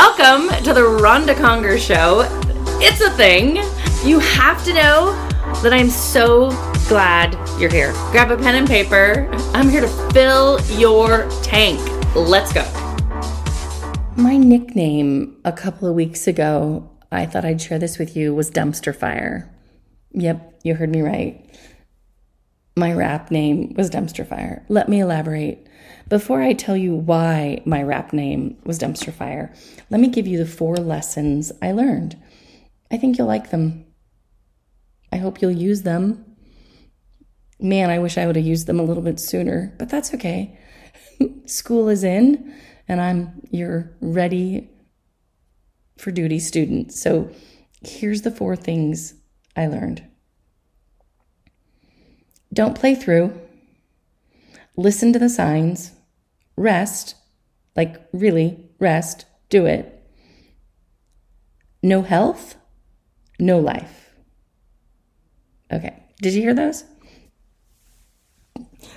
Welcome to the Ronda Conger Show. It's a thing. You have to know that I'm so glad you're here. Grab a pen and paper. I'm here to fill your tank. Let's go. My nickname a couple of weeks ago, I thought I'd share this with you, was Dumpster Fire. Yep, you heard me right. My rap name was Dumpster Fire. Let me elaborate. Before I tell you why my rap name was Dumpster Fire, let me give you the four lessons I learned. I think you'll like them. I hope you'll use them. Man, I wish I would have used them a little bit sooner, but that's okay. School is in, and I'm your ready for duty student. So here's the four things I learned. Don't play through. Listen to the signs rest, like really rest, do it. No health, no life. Okay, did you hear those?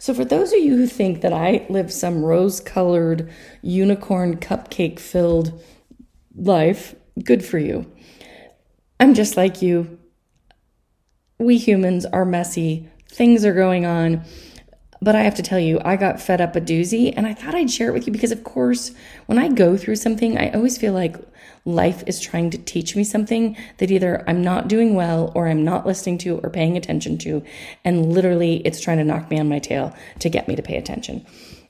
So, for those of you who think that I live some rose colored, unicorn cupcake filled life, good for you. I'm just like you. We humans are messy, things are going on. But I have to tell you, I got fed up a doozy and I thought I'd share it with you because, of course, when I go through something, I always feel like life is trying to teach me something that either I'm not doing well or I'm not listening to or paying attention to. And literally, it's trying to knock me on my tail to get me to pay attention.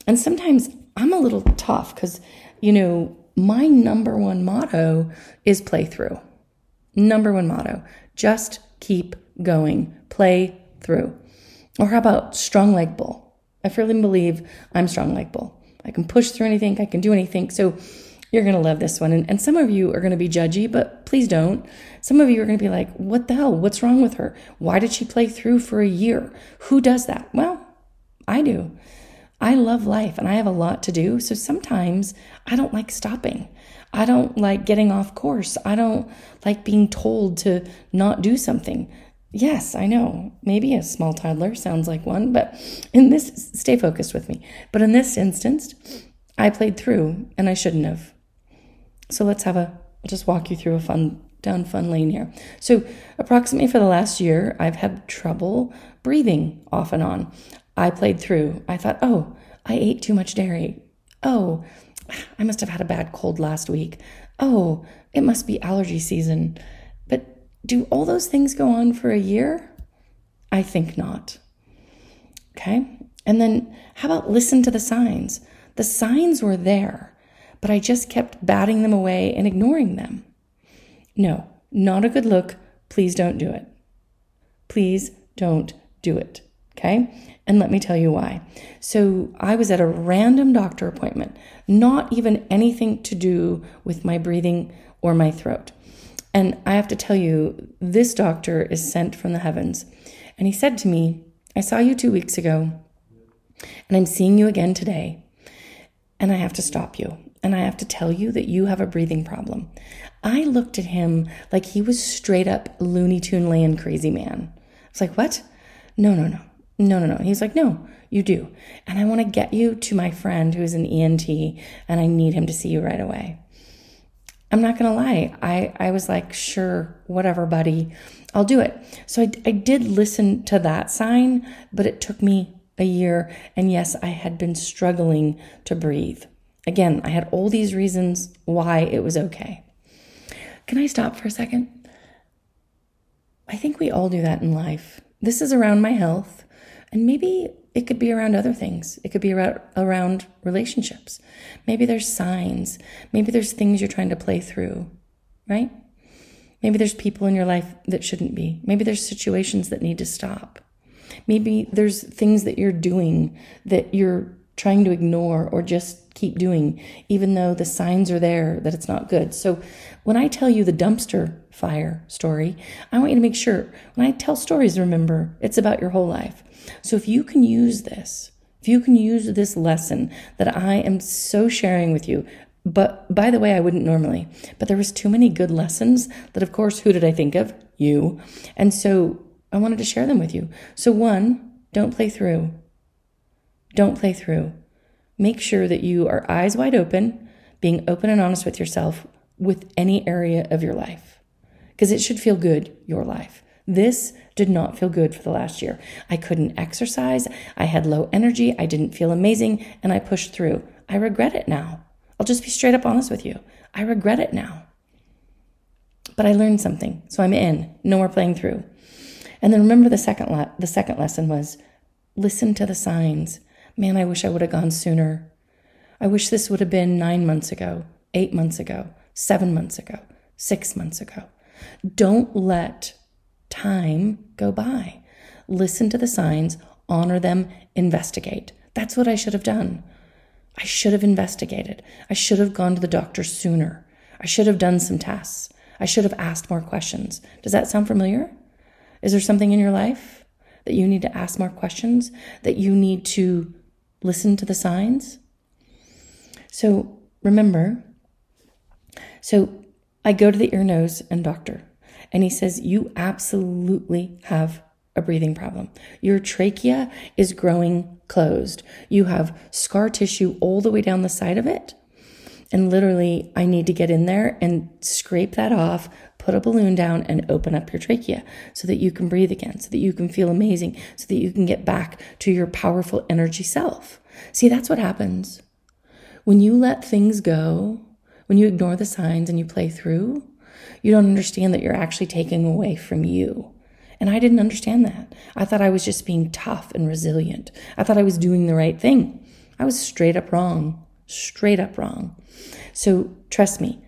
And sometimes I'm a little tough because, you know, my number one motto is play through. Number one motto just keep going, play through. Or how about strong like bull? I firmly believe I'm strong like bull. I can push through anything, I can do anything. So you're going to love this one. And, and some of you are going to be judgy, but please don't. Some of you are going to be like, what the hell? What's wrong with her? Why did she play through for a year? Who does that? Well, I do. I love life and I have a lot to do. So sometimes I don't like stopping. I don't like getting off course. I don't like being told to not do something. Yes, I know. Maybe a small toddler sounds like one, but in this, stay focused with me. But in this instance, I played through and I shouldn't have. So let's have a, I'll just walk you through a fun, down fun lane here. So, approximately for the last year, I've had trouble breathing off and on. I played through. I thought, oh, I ate too much dairy. Oh, I must have had a bad cold last week. Oh, it must be allergy season. Do all those things go on for a year? I think not. Okay. And then how about listen to the signs? The signs were there, but I just kept batting them away and ignoring them. No, not a good look. Please don't do it. Please don't do it. Okay. And let me tell you why. So I was at a random doctor appointment, not even anything to do with my breathing or my throat. And I have to tell you, this doctor is sent from the heavens. And he said to me, I saw you two weeks ago, and I'm seeing you again today. And I have to stop you. And I have to tell you that you have a breathing problem. I looked at him like he was straight up Looney Tune land crazy man. I was like, what? No, no, no. No, no, no. He's like, no, you do. And I want to get you to my friend who's an ENT, and I need him to see you right away. I'm not going to lie. I, I was like, sure, whatever, buddy, I'll do it. So I, I did listen to that sign, but it took me a year. And yes, I had been struggling to breathe. Again, I had all these reasons why it was okay. Can I stop for a second? I think we all do that in life. This is around my health, and maybe it could be around other things. It could be around, relationships. Maybe there's signs. Maybe there's things you're trying to play through, right? Maybe there's people in your life that shouldn't be. Maybe there's situations that need to stop. Maybe there's things that you're doing that you're trying to ignore or just keep doing, even though the signs are there that it's not good. So when I tell you the dumpster fire story, I want you to make sure when I tell stories, remember it's about your whole life. So if you can use this, if you can use this lesson that I am so sharing with you, but by the way, I wouldn't normally, but there was too many good lessons that of course, who did I think of? You. And so I wanted to share them with you. So one, don't play through. Don't play through. Make sure that you are eyes wide open being open and honest with yourself with any area of your life because it should feel good, your life. This did not feel good for the last year. I couldn't exercise. I had low energy. I didn't feel amazing. And I pushed through. I regret it now. I'll just be straight up honest with you. I regret it now. But I learned something. So I'm in. No more playing through. And then remember the second le- the second lesson was listen to the signs. Man, I wish I would have gone sooner. I wish this would have been 9 months ago, 8 months ago, 7 months ago, 6 months ago. Don't let time go by. Listen to the signs, honor them, investigate. That's what I should have done. I should have investigated. I should have gone to the doctor sooner. I should have done some tests. I should have asked more questions. Does that sound familiar? Is there something in your life that you need to ask more questions, that you need to listen to the signs? So remember, so I go to the ear, nose, and doctor, and he says, You absolutely have a breathing problem. Your trachea is growing closed. You have scar tissue all the way down the side of it. And literally, I need to get in there and scrape that off, put a balloon down, and open up your trachea so that you can breathe again, so that you can feel amazing, so that you can get back to your powerful energy self. See, that's what happens. When you let things go, when you ignore the signs and you play through, you don't understand that you're actually taking away from you. And I didn't understand that. I thought I was just being tough and resilient. I thought I was doing the right thing. I was straight up wrong, straight up wrong. So trust me,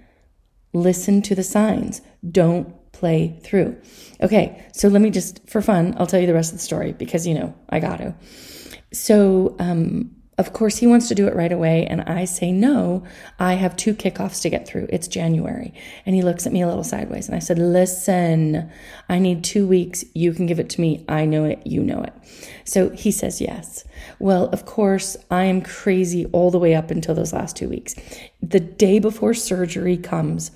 listen to the signs. Don't play through. Okay, so let me just, for fun, I'll tell you the rest of the story because, you know, I got to. So, um, of course, he wants to do it right away. And I say, no, I have two kickoffs to get through. It's January. And he looks at me a little sideways. And I said, listen, I need two weeks. You can give it to me. I know it. You know it. So he says, yes. Well, of course, I am crazy all the way up until those last two weeks. The day before surgery comes,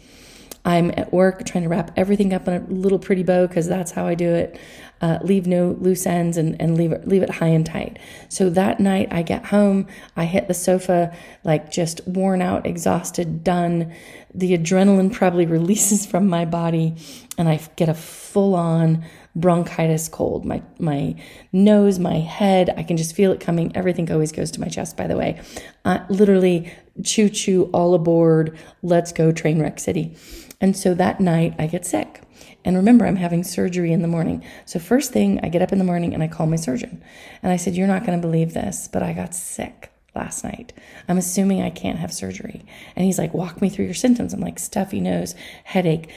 I'm at work trying to wrap everything up in a little pretty bow because that's how I do it uh, leave no loose ends and, and leave it leave it high and tight. So that night I get home, I hit the sofa like just worn out, exhausted, done. The adrenaline probably releases from my body, and I get a full on bronchitis cold. My my nose, my head, I can just feel it coming. Everything always goes to my chest. By the way, uh, literally choo choo all aboard. Let's go train wreck city. And so that night I get sick. And remember, I'm having surgery in the morning. So, first thing, I get up in the morning and I call my surgeon. And I said, You're not going to believe this, but I got sick last night. I'm assuming I can't have surgery. And he's like, Walk me through your symptoms. I'm like, stuffy nose, headache.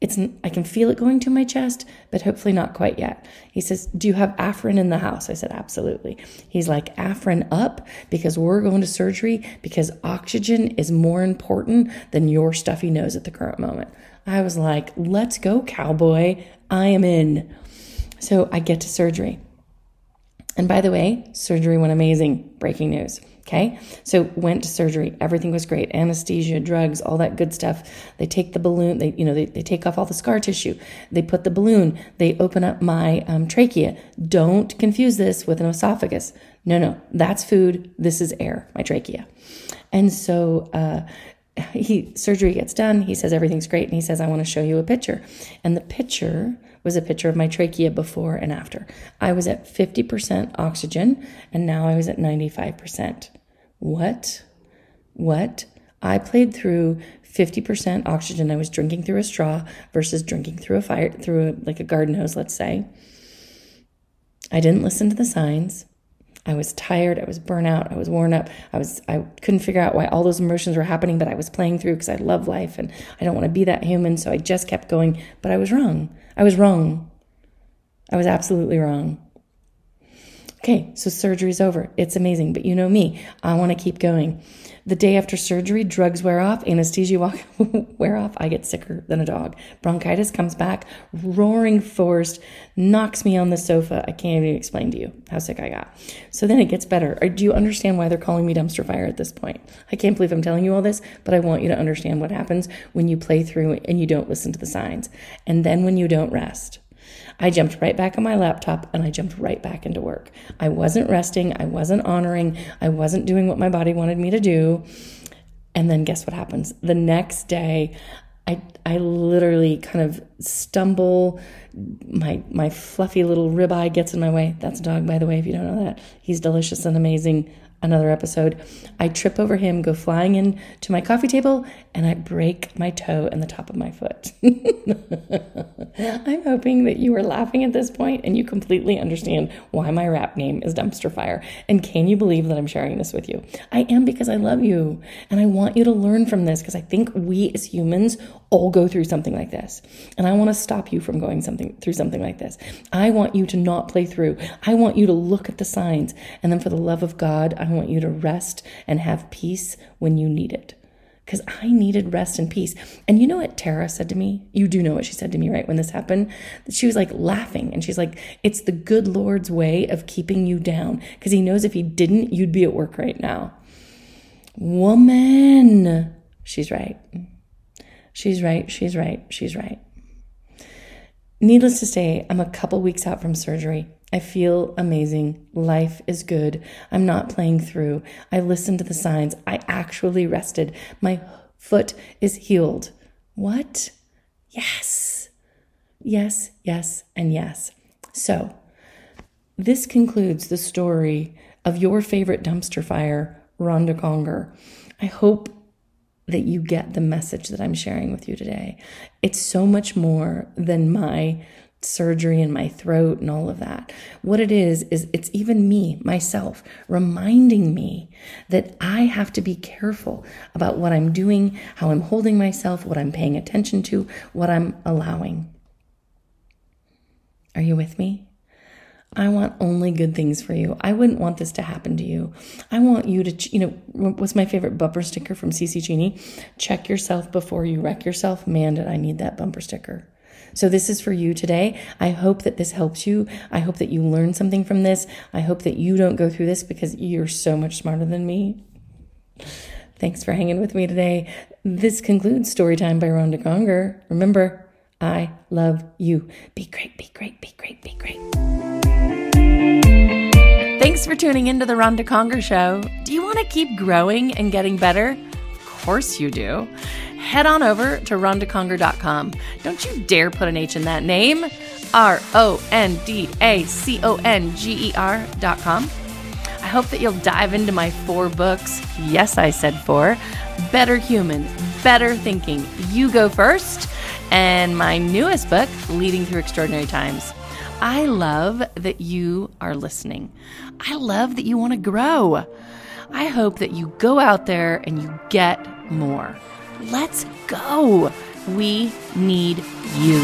It's, I can feel it going to my chest, but hopefully not quite yet. He says, Do you have Afrin in the house? I said, Absolutely. He's like, Afrin up because we're going to surgery because oxygen is more important than your stuffy nose at the current moment. I was like, let's go, cowboy. I am in. So I get to surgery. And by the way, surgery went amazing. Breaking news. Okay. So went to surgery. Everything was great. Anesthesia, drugs, all that good stuff. They take the balloon. They, you know, they, they take off all the scar tissue. They put the balloon. They open up my um, trachea. Don't confuse this with an esophagus. No, no, that's food. This is air, my trachea. And so, uh, he surgery gets done. He says everything's great, and he says I want to show you a picture. And the picture was a picture of my trachea before and after. I was at 50% oxygen, and now I was at 95%. What? What? I played through 50% oxygen. I was drinking through a straw versus drinking through a fire, through a, like a garden hose, let's say. I didn't listen to the signs. I was tired, I was burnt out, I was worn up. I was I couldn't figure out why all those emotions were happening, but I was playing through because I love life and I don't want to be that human, so I just kept going, but I was wrong. I was wrong. I was absolutely wrong. Okay, so surgery's over. It's amazing, but you know me. I want to keep going. The day after surgery, drugs wear off, anesthesia wear off. I get sicker than a dog. Bronchitis comes back, roaring force, knocks me on the sofa. I can't even explain to you how sick I got. So then it gets better. Do you understand why they're calling me dumpster fire at this point? I can't believe I'm telling you all this, but I want you to understand what happens when you play through and you don't listen to the signs. And then when you don't rest. I jumped right back on my laptop and I jumped right back into work. I wasn't resting. I wasn't honoring. I wasn't doing what my body wanted me to do. And then guess what happens? The next day, I, I literally kind of stumble. My my fluffy little ribeye gets in my way. That's a dog, by the way, if you don't know that. He's delicious and amazing another episode. I trip over him, go flying in to my coffee table, and I break my toe and the top of my foot. I'm hoping that you are laughing at this point and you completely understand why my rap name is Dumpster Fire. And can you believe that I'm sharing this with you? I am because I love you and I want you to learn from this because I think we as humans all go through something like this. And I want to stop you from going something through something like this. I want you to not play through. I want you to look at the signs. And then for the love of God, I want you to rest and have peace when you need it. Because I needed rest and peace. And you know what Tara said to me? You do know what she said to me, right? When this happened, she was like laughing. And she's like, it's the good Lord's way of keeping you down. Because he knows if he didn't, you'd be at work right now. Woman. She's right. She's right. She's right. She's right. Needless to say, I'm a couple weeks out from surgery. I feel amazing. Life is good. I'm not playing through. I listened to the signs. I actually rested. My foot is healed. What? Yes. Yes, yes, and yes. So, this concludes the story of your favorite dumpster fire, Ronda Conger. I hope that you get the message that I'm sharing with you today. It's so much more than my surgery in my throat and all of that. What it is, is it's even me, myself, reminding me that I have to be careful about what I'm doing, how I'm holding myself, what I'm paying attention to, what I'm allowing. Are you with me? I want only good things for you. I wouldn't want this to happen to you. I want you to, you know, what's my favorite bumper sticker from CC Cheney? Check yourself before you wreck yourself. Man, did I need that bumper sticker. So this is for you today. I hope that this helps you. I hope that you learn something from this. I hope that you don't go through this because you're so much smarter than me. Thanks for hanging with me today. This concludes Storytime by Ronda Conger. Remember, I love you. Be great, be great, be great, be great. Thanks for tuning into the Ronda Conger Show. Do you want to keep growing and getting better? Of course you do. Head on over to rondaconger.com. Don't you dare put an H in that name. R O N D A C O N G E R.com. I hope that you'll dive into my four books. Yes, I said four. Better Human, Better Thinking. You go first. And my newest book, Leading Through Extraordinary Times. I love that you are listening. I love that you want to grow. I hope that you go out there and you get more. Let's go. We need you.